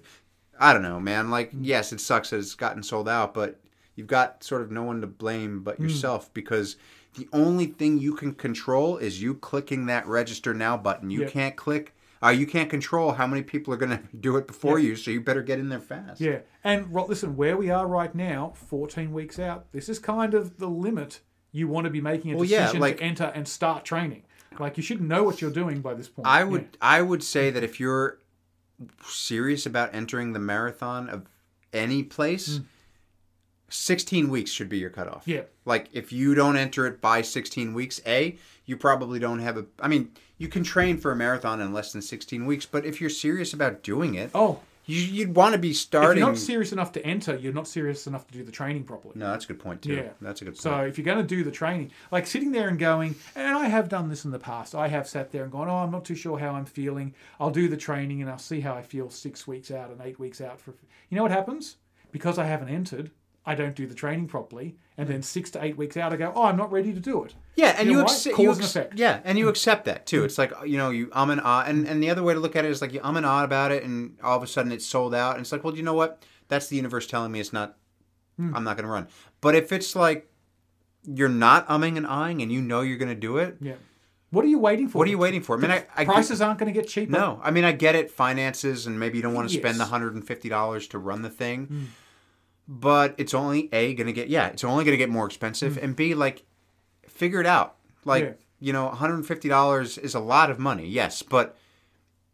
I don't know, man. Like Hmm. yes, it sucks that it's gotten sold out, but you've got sort of no one to blame Hmm. but yourself because the only thing you can control is you clicking that register now button. You Yeah. can't click. Uh, you can't control how many people are going to do it before you, so you better get in there fast. Yeah. And listen, where we are right now, 14 weeks out, this is kind of the limit you want to be making a Well, yeah, decision like- to enter and start training. Like you should know what you're doing by this point. I would I would say that if you're serious about entering the marathon of any place, 16 weeks should be your cutoff. Yeah. Like if you don't enter it by 16 weeks, A, you probably don't have a I mean, you can train for a marathon in less than 16 weeks, but if you're serious about doing it, Oh, You, you'd want to be If starting. you're not serious enough to enter, you're not serious enough to do the training properly. no, that's a good point too. Yeah. That's a good point. So if you're going to do the training, like sitting there and going, and I have done this in the past, I have sat there and gone, oh, I'm not too sure how I'm feeling. I'll do the training and I'll see how I feel six weeks out and eight weeks out. For you know what happens? Because I haven't entered, I don't do the training properly, and then six to eight weeks out, I go, oh, I'm not ready to do it. Yeah, and You know accept Cause you and ex- effect. Mm. Yeah, and you accept that too. It's like you know you um and ah, and and the other way to look at it is like you um and ah about it, and all of a sudden it's sold out, and it's like, well, you know what? That's the universe telling me it's not. Hmm. I'm not going to run. But if it's like you're not umming and ahhing, and you know you're going to do it, Yeah. What are you waiting for? what are you waiting for? I mean, I, I Prices aren't going to get cheaper. No, I mean I get it, finances, and maybe you don't want to spend the hundred and fifty dollars to run the thing, Hmm. But it's only a gonna get yeah, it's only gonna get more expensive, Hmm. and b like figure it out. Like Yeah. you know, one hundred and fifty dollars is a lot of money, yes, but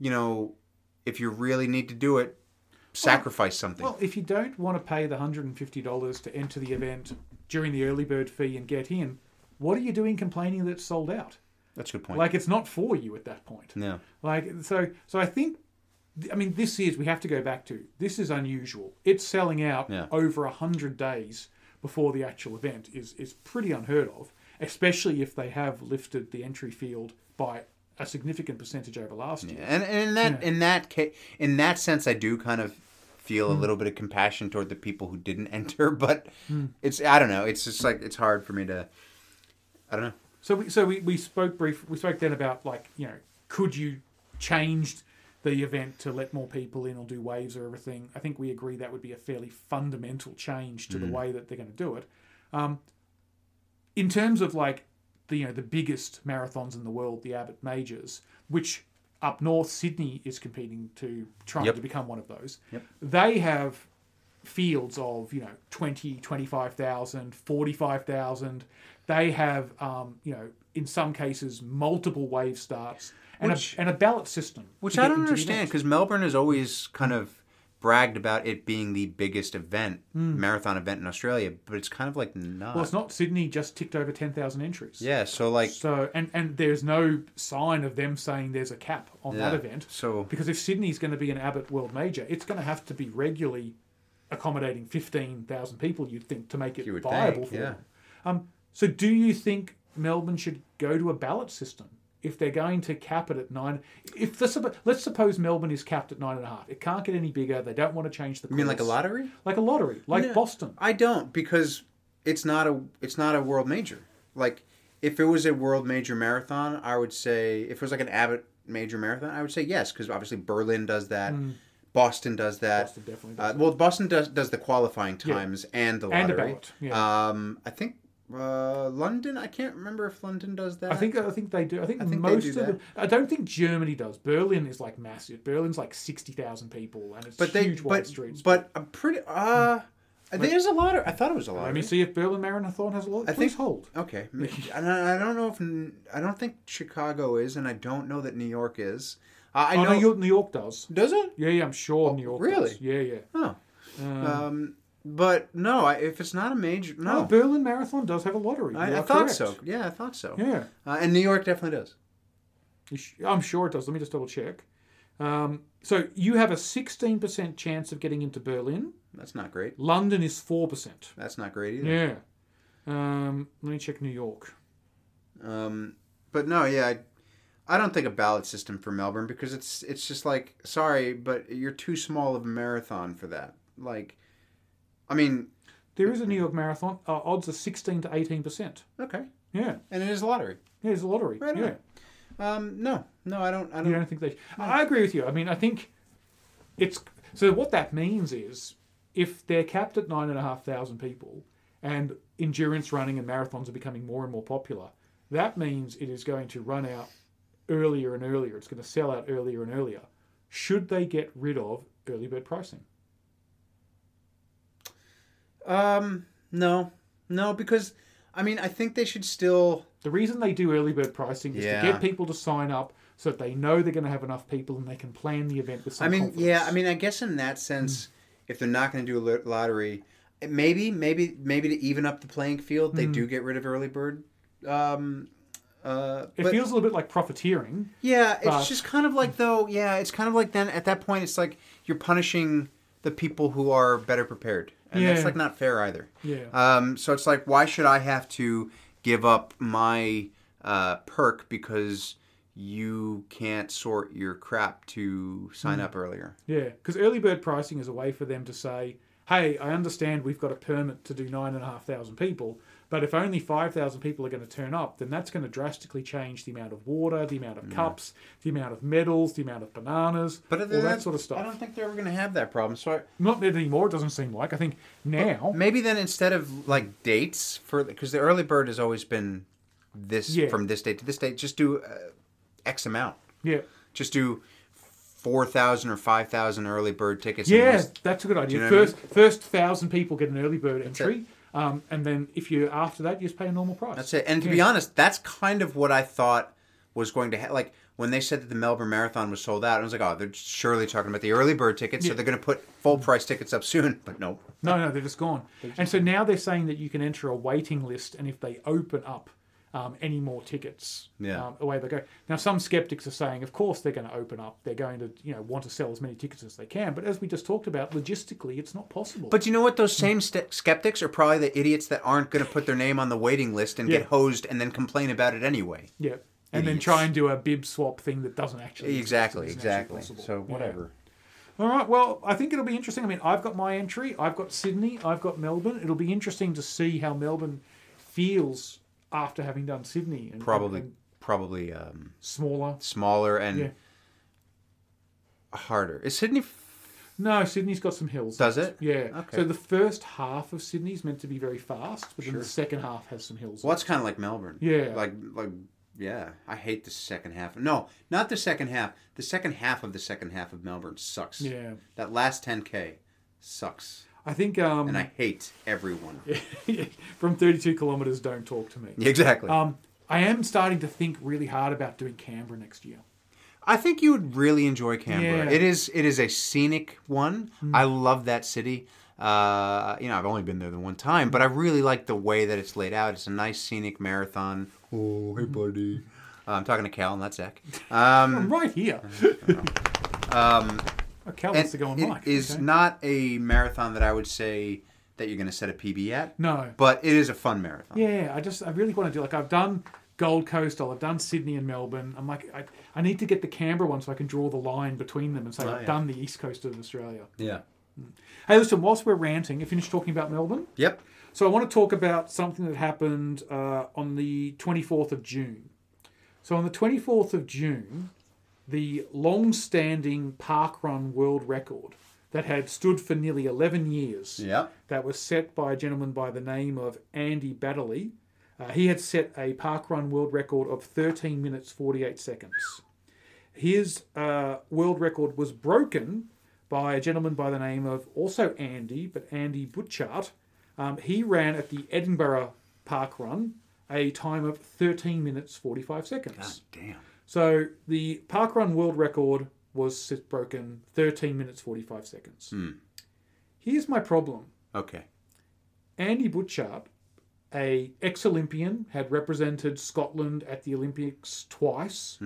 you know, if you really need to do it, sacrifice something. Well, if you don't want to pay the $150 to enter the event during the early bird fee and get in, what are you doing complaining that it's sold out? That's a good point. Like it's not for you at that point. no, Like so, so I think, I mean, this is we have to go back to. This is unusual. It's selling out Yeah. over a hundred days before the actual event is is pretty unheard of, especially if they have lifted the entry field by a significant percentage over last year. and, and in that Yeah. in that case, in that sense, I do kind of feel Hmm. a little bit of compassion toward the people who didn't enter, but it's I don't know. It's just like it's hard for me to. I don't know. So we so we, we spoke brief we spoke then about like you know could you change the event to let more people in or do waves or everything? I think we agree that would be a fairly fundamental change to the way that they're going to do it. Um, in terms of like the you know the biggest marathons in the world, the Abbott Majors, which up north Sydney is competing to trying Yep. to become one of those. Yep. They have fields of you know 20 25,000 45,000 they have um, you know in some cases multiple wave starts and, Which- a, and a ballot system Which I don't understand because Melbourne has always kind of bragged about it being the biggest event, marathon event in Australia, but it's kind of like not. Well it's not. Sydney just ticked over 10,000 entries. Yeah, so like so and and there's no sign of them saying there's a cap on that event. so because if Sydney's going to be an Abbott World Major it's going to have to be regularly accommodating 15,000 people you'd think to make it viable think, for yeah. them. Um, so do you think Melbourne should go to a ballot system if they're going to cap it at nine if this, let's suppose Melbourne is capped at nine and a half it can't get any bigger they don't want to change the you mean like a lottery? like a lottery like No. Boston I don't because it's not a it's not a world major. Like if it was a world major marathon, I would say if it was like an Abbott major marathon, I would say yes because obviously Berlin does that, Boston does that. Boston definitely does Uh, well, Boston does does the qualifying Yeah. times and the And a lottery. ballot, yeah. Um, I think uh, London. I can't remember if London does that. I think I think they do. I think, I think most of that. them. I don't think Germany does. Berlin is like massive. Berlin's like sixty thousand people, and it's but they huge wide but streets. but I'm pretty. Uh, there's a lot of. I thought it was a lot. Let me see if Berlin Marathon has a lot. I Please think- hold. Okay, and I don't know if I don't think Chicago is, and I don't know that New York is. I I know. know York, New York does. Does it? Yeah, yeah, I'm sure New York. really? Does. Yeah, yeah. Oh, Um, um, but no. I, if it's not a major, no, no. Berlin Marathon does have a lottery. I, I thought correct. so. Yeah, I thought so. Yeah, Uh, and New York definitely does. I'm sure it does. Let me just double check. Um, so you have a 16% chance of getting into Berlin. That's not great. London is 4%. That's not great either. Yeah. Um, let me check New York. Um, but no, yeah, I, I don't think a ballot system for Melbourne because it's it's just like sorry, but you're too small of a marathon for that. Like, I mean, There is a New York Marathon. Uh, odds are 16 to 18%. okay, Yeah. and it is a lottery. Yeah, it's a lottery. Right yeah. Um, no, no, I don't. I don't. don't think they? I agree with you. I mean, I think it's so. What that means is, if they're capped at nine and a half thousand people, and endurance running and marathons are becoming more and more popular, that means it is going to run out earlier and earlier. It's going to sell out earlier and earlier. Should they get rid of early bird pricing? Um, no, no, because I mean, I think they should still. The reason they do early bird pricing is Yeah. to get people to sign up so that they know they're going to have enough people and they can plan the event with some I mean, confidence. yeah, I mean, I guess in that sense, if they're not going to do a lottery, maybe, maybe, maybe to even up the playing field, they do get rid of early bird um, Uh, It but- feels a little bit like profiteering. Yeah, it's But- just kind of like though. Yeah, it's kind of like then at that point, it's like you're punishing the people who are better prepared, and that's like not fair either. Yeah. Um, so it's like, why should I have to give up my uh, perk because you can't sort your crap to sign Hmm. up earlier? Yeah, because early bird pricing is a way for them to say, "Hey, I understand we've got a permit to do nine and a half thousand people, but if only five thousand people are going to turn up, then that's going to drastically change the amount of water, the amount of cups, the amount of medals, the amount of bananas, But all that sort of stuff. I don't think they're ever going to have that problem. So I, Not anymore. It doesn't seem like. I think now. maybe then instead of like dates for because the early bird has always been this Yeah. from this date to this date, just do uh, X amount. Yeah. just do four thousand or five thousand early bird tickets. Yeah, that's a good idea. know what I mean? First, first thousand people get an early bird entry, um, and then if you're after that, you just pay a normal price. that's it. And to be honest, that's kind of what I thought was going to happen. Like when they said that the Melbourne Marathon was sold out, I was like, oh, they're surely talking about the early bird tickets, so they're going to put full price tickets up soon. But no, No, no, they're just gone. And so now they're saying that you can enter a waiting list, and if they open up um, any more tickets, Yeah. um, away they go. Now, some skeptics are saying, of course, they're going to open up. They're going to, you know, want to sell as many tickets as they can. But as we just talked about, logistically, it's not possible. But you know what? Those same st- skeptics are probably the idiots that aren't going to put their name on the waiting list and Yeah. get hosed and then complain about it anyway. yeah, and then try and do a bib swap thing that doesn't actually exist, Exactly, actually exactly. possible. So Yeah. whatever. All right. Well, I think it'll be interesting. I mean, I've got my entry. I've got Sydney. I've got Melbourne. It'll be interesting to see how Melbourne feels after having done Sydney. And, Probably, and probably um, smaller. smaller and Yeah. harder. Is Sydney? f- No, Sydney's got some hills. Does it? Yeah. Okay. So the first half of Sydney's meant to be very fast, but then the second half has some hills. Well, it's kind of like Melbourne. Yeah. Like like yeah, I hate the second half. No, not the second half. The second half of the second half of Melbourne sucks. yeah. That last 10k sucks, I think um, and I hate everyone. from 32 kilometres, don't talk to me. Exactly. Um, I am starting to think really hard about doing Canberra next year. I think you would really enjoy Canberra. Yeah. Hmm. It is it is a scenic one. I love that city. Uh, you know, I've only been there the one time, but I really like the way that it's laid out. It's a nice scenic marathon. Oh, hey, buddy. Uh, I'm talking to Cal, not Zach. Um, I'm right here. um, Oh, Cal wants to go on it mic. is okay. not a marathon that I would say that you're going to set a PB at, No. but it is a fun marathon. Yeah, I just I really want to do like I've done Gold Coast, I've done Sydney and Melbourne. I'm like I, I need to get the Canberra one so I can draw the line between them and say Oh, I've yeah. done the east coast of Australia. Yeah. Hey, listen, whilst we're ranting, I finished talking about Melbourne. Yep. So I want to talk about something that happened uh, on the 24th of June. So on the 24th of June, the long-standing parkrun world record that had stood for nearly 11 years, Yep. that was set by a gentleman by the name of Andy Baddeley. Uh, he had set a parkrun world record of 13 minutes 48 seconds. His uh, world record was broken by a gentleman by the name of also Andy, but Andy Butchart. Um, he ran at the Edinburgh Park Run a time of 13 minutes 45 seconds. God damn. So the parkrun world record was set- broken 13 minutes 45 seconds. Here's my problem. Okay. Andy Butchart, a ex-Olympian, had represented Scotland at the Olympics twice.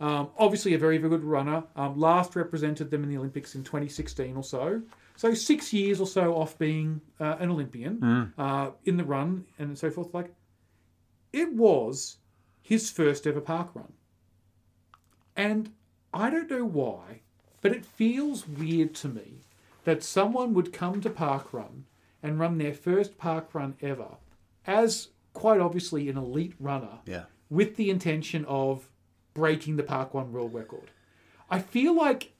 Um, obviously, a very, very good runner. Um, last represented them in the Olympics in 2016 or so. So six years or so off being uh, an Olympian uh, in the run and so forth. Like it was his first ever park run, and I don't know why, but it feels weird to me that someone would come to park run and run their first park run ever as quite obviously an elite runner Yeah. with the intention of breaking the parkrun world record. I feel like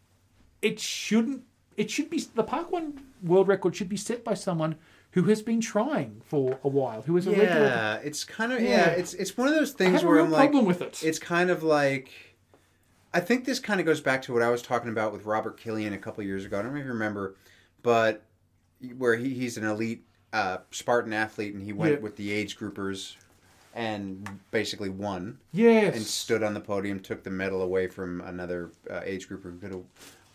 it shouldn't. It should be the parkrun world record should be set by someone who has been trying for a while, who is a regular. Yeah, it's kind of yeah. Yeah. It's it's one of those things where I'm like, problem with it. it's kind of like I think this kind of goes back to what I was talking about with Robert Killian a couple years ago. I don't know if you remember, but where he, he's an elite uh, Spartan athlete and he went Yeah. with the age groupers and basically won yes. and stood on the podium, took the medal away from another uh, age grouper who could have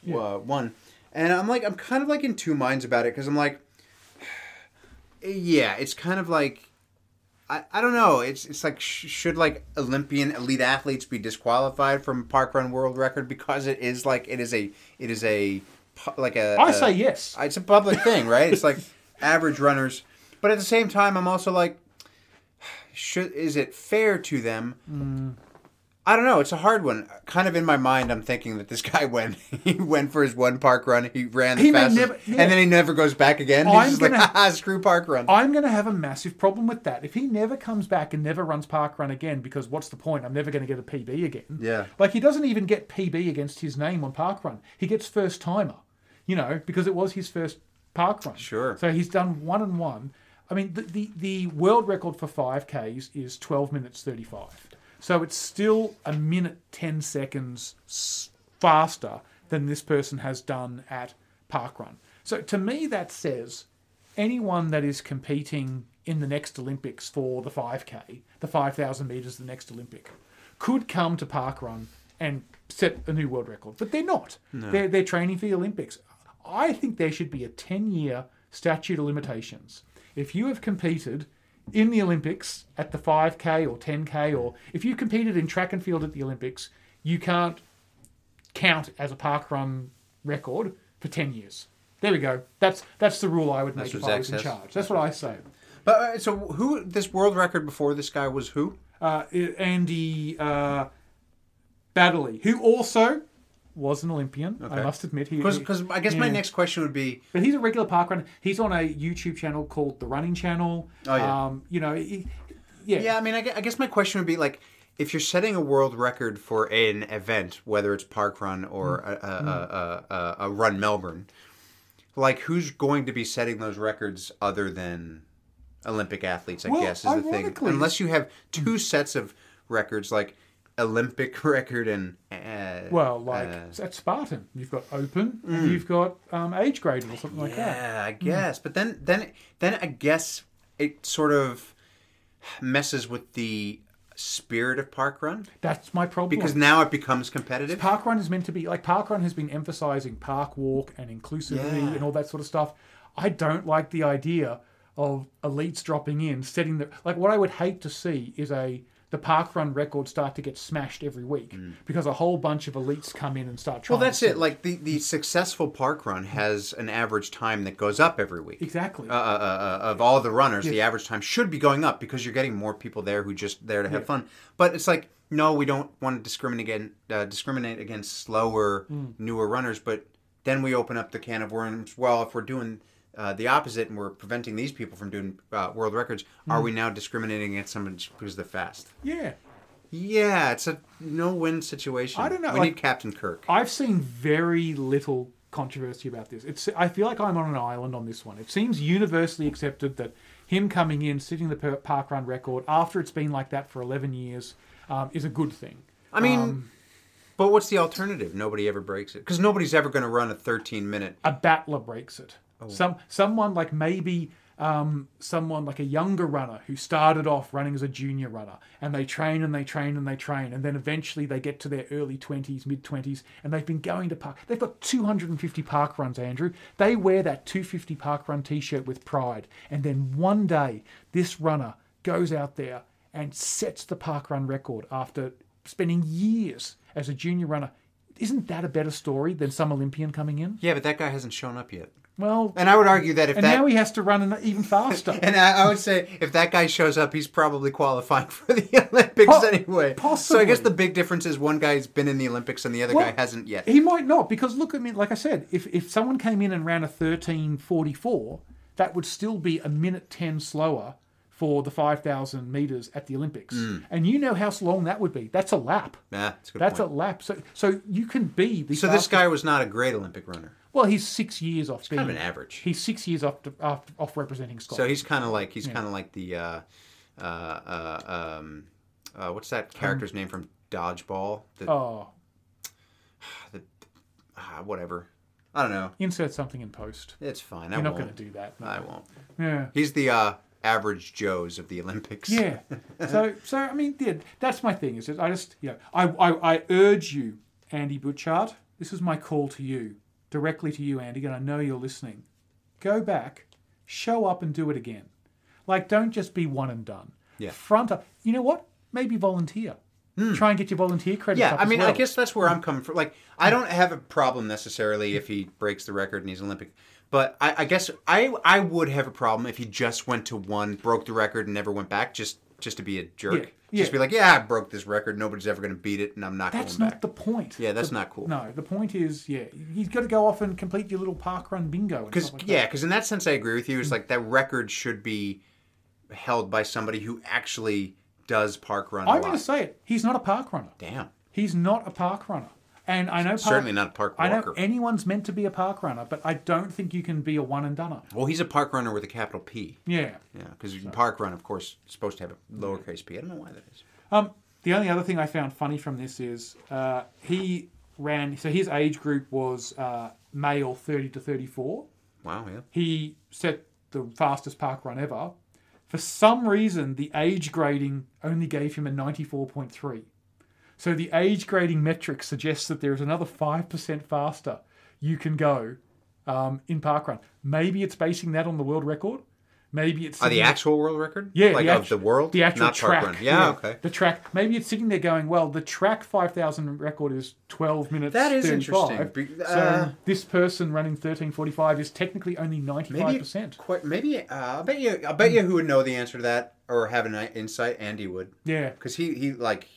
Yeah. uh, won. And I'm like, I'm kind of like in two minds about it because I'm like, yeah, it's kind of like I, I don't know. It's it's like sh- should like Olympian elite athletes be disqualified from park run world record because it is like it is a it is a like a I a- say yes. it's a public thing, right? It's like average runners, but at the same time, I'm also like, should is it fair to them? Mm. I don't know. It's a hard one. Kind of in my mind, I'm thinking that this guy went. He went for his one park run. He ran the He fastest, never- yeah. and then he never goes back again. I'm He's like, gonna- haha, screw park run. I'm going to have a massive problem with that. If he never comes back and never runs park run again, because what's the point? I'm never going to get a PB again. Yeah. Like he doesn't even get PB against his name on park run. He gets first timer, you know, because it was his first park run. Sure. So he's done one and one. I mean, the, the, the world record for 5Ks is 12 minutes 35. So it's still a minute 10 seconds faster than this person has done at parkrun. So to me, that says anyone that is competing in the next Olympics for the 5K, the 5,000 meters, the next Olympic, could come to parkrun and set a new world record. But they're not. They're, they're training for the Olympics. I think there should be a 10 year statute of limitations. If you have competed in the Olympics at the 5K or 10K, or if you competed in track and field at the Olympics, you can't count as a park run record for 10 years. There we go. That's that's the rule I would make That's if I was in charge. That's what I say. But uh, so who this world record before this guy was who? Uh, Andy uh, Baddeley, who also was an Olympian, I must admit. He, Because because I guess my next question would be But he's a regular park runner. He's on a YouTube channel called The Running Channel. Oh, yeah. Um, you know, he, yeah. yeah. I mean, I guess my question would be like. If you're setting a world record for an event, whether it's park run or Mm. a, a, a, a, a run Melbourne, like who's going to be setting those records other than Olympic athletes? I Well, guess is the thing. Unless you have two sets of records, like Olympic record and uh, Well, like uh, at Spartan, you've got open and you've got um, age graded or something like that. Yeah, I guess. But then, then, then I guess it sort of messes with the spirit of park run That's my problem. because now it becomes competitive. park run is meant to be like park run has been emphasizing park walk and inclusivity Yeah. and all that sort of stuff. I don't like the idea of elites dropping in, setting the like. What I would hate to see is a the park run records start to get smashed every week because a whole bunch of elites come in and start trying. Well, that's it. Like the, the successful park run has an average time that goes up every week. exactly. Uh, uh, uh, of all the runners, the average time should be going up because you're getting more people there who just there to have fun. But it's like, no, we don't want to discriminate against, uh, discriminate against slower, Mm. newer runners. But then we open up the can of worms. Well, if we're doing uh, the opposite and we're preventing these people from doing uh, world records, are Mm. we now discriminating against someone because they're fast? yeah. Yeah, it's a no-win situation. I don't know, We like- need Captain Kirk. I've seen very little controversy about this. It's I feel like I'm on an island on this one. It seems universally accepted that him coming in, sitting the per- park run record after it's been like that for 11 years, um, is a good thing. I mean, Um, but what's the alternative? Nobody ever breaks it because nobody's ever going to run a 13-minute. a battler breaks it. Oh. Some someone like maybe um, someone like a younger runner who started off running as a junior runner, and they train and they train and they train, and then eventually they get to their early twenties, mid twenties, and they've been going to park. They've got 250 park runs, Andrew. They wear that 250 park run T-shirt with pride, and then one day this runner goes out there and sets the park run record after spending years as a junior runner. Isn't that a better story than some Olympian coming in? Yeah, but that guy hasn't shown up yet. Well, And I would argue that if and that now he has to run an- even faster. and I, I would say if that guy shows up, he's probably qualifying for the Olympics Po- anyway. So I guess the big difference is one guy's been in the Olympics and the other Well, guy hasn't yet. he might not because look, at me. like I said, if if someone came in and ran a thirteen forty four, that would still be a minute ten slower for the five thousand meters at the Olympics. Mm. And you know how long that would be. That's a lap. Nah, that's a good That's a lap. So so you can be the so this guy was not a great Olympic runner. Well, he's six years off being kind of an average. He's six years off off, off representing Scotland. So he's kind of like he's kind of like the uh, uh, uh, um, uh, what's that character's name from Dodgeball? The, oh, ah, whatever. I don't know. insert something in post. It's fine. I You're not won't. going to do that. no. I won't. Yeah. He's the uh, average Joes of the Olympics. Yeah. So, so I mean, yeah, that's my thing. Is that I just, you know, I, I, I urge you, Andy Butchart. This is my call to you, directly to you, Andy, and I know you're listening. Go back, show up, and do it again. Like, don't just be one and done. Yeah. Front up. You know what? Maybe volunteer. Try and get your volunteer credits Hmm. Yeah, I mean, I guess that's where I'm coming from. Like, I don't have a problem necessarily if he breaks the record and he's Olympic, but I, I guess I I would have a problem if he just went to one, broke the record, and never went back, just just to be a jerk. Yeah, yeah. Just be like, yeah, I broke this record. Nobody's ever going to beat it, and I'm not. That's not back. the point. Yeah, that's The- not cool. No, the point is, yeah, you've got to go off and complete your little park run bingo. Because like yeah, because in that sense, I agree with you. It's mm. like that record should be held by somebody who actually does park run. I'm going to say it. He's not a park runner. Damn, He's not a park runner. And I know park, certainly not a park I know walker. anyone's meant to be a park runner, but I don't think you can be a one and doneer. Well, he's a park runner with a capital P. Yeah. Yeah, because park run, of course, is supposed to have a lowercase p. I don't know why that is. Um, the only other thing I found funny from this is uh, he ran. So his age group was uh, male, thirty to thirty-four. Wow, yeah. He set the fastest park run ever. For some reason, the age grading only gave him a ninety-four point three. So the age grading metric suggests that there is another five percent faster you can go um, in parkrun. Maybe it's basing that on the world record. Maybe it's Oh, the actual world record? yeah, like the of actu- the world, the actual not track. park run. Yeah, okay. The track. Maybe it's sitting there going, well, the track five thousand record is twelve minutes. That is 35. interesting. Be- so uh, this person running thirteen forty five is technically only ninety five Maybe percent. quite. Maybe uh, I bet you. I bet you who would know the answer to that or have an insight. Andy would, Yeah, because he he like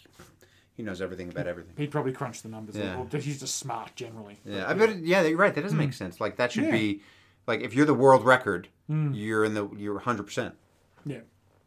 he knows everything about everything. he'd probably crunch the numbers. Yeah. Or he's just smart generally. Yeah, I bet. Yeah, you're right. That doesn't make mm. sense. Like that should. Yeah. Be like if you're the world record, mm. you're in the you're 100 percent. Yeah,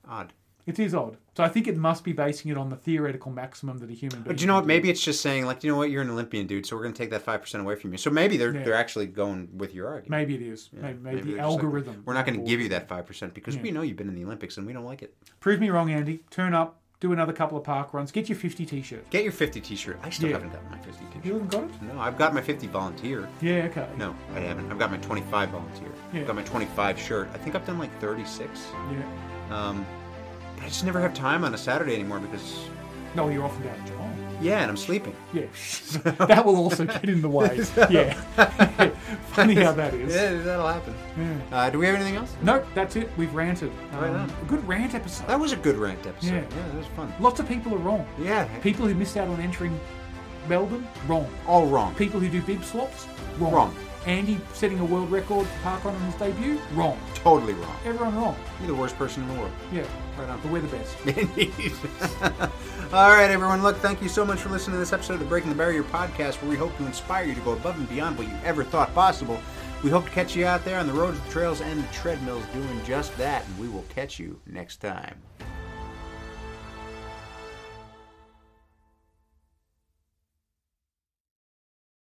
Odd. it is odd. So I think it must be basing it on the theoretical maximum that a human being. But do you know what? Maybe it's just saying like, you know what? You're an Olympian, dude. So we're gonna take that five percent away from you. So maybe they're Yeah. they're actually going with your argument. Maybe it is. maybe, maybe, Maybe the they're like, algorithm. we're not going to give you that five percent because Yeah. we know you've been in the Olympics and we don't like it. Prove me wrong, Andy. Turn up. Do another couple of park runs. Get your fifty t-shirt. Get your 50 T-shirt. I still Yeah. haven't gotten my 50 T-shirt. You haven't got it? No, I've got my 50 volunteer. Yeah. Okay. No, I haven't. I've got my 25 volunteer. Yeah. I've got my 25 shirt. I think I've done like 36. Yeah. Um, but I just never have time on a Saturday anymore because No, you're often down in Geelong. Yeah, and I'm sleeping. Yeah, that will also get in the way. Yeah, funny how that is. Yeah, that'll happen. Yeah. Uh, do we have anything else? Nope, that's it. We've ranted. Right Um, on. a good rant episode. That was a good rant episode. Yeah. Yeah, that was fun. Lots of people are wrong. Yeah, People who missed out on entering Melbourne, wrong. all wrong. People who do bib swaps, wrong. Wrong. Andy setting a world record for parkrun on his debut, wrong. Totally wrong. Everyone wrong. You're the worst person in the world. Yeah, Right on. but we're the best. Indeed. All right, everyone. Look, thank you so much for listening to this episode of the Breaking the Barrier podcast, where we hope to inspire you to go above and beyond what you ever thought possible. We hope to catch you out there on the roads, the trails, and the treadmills doing just that, and we will catch you next time.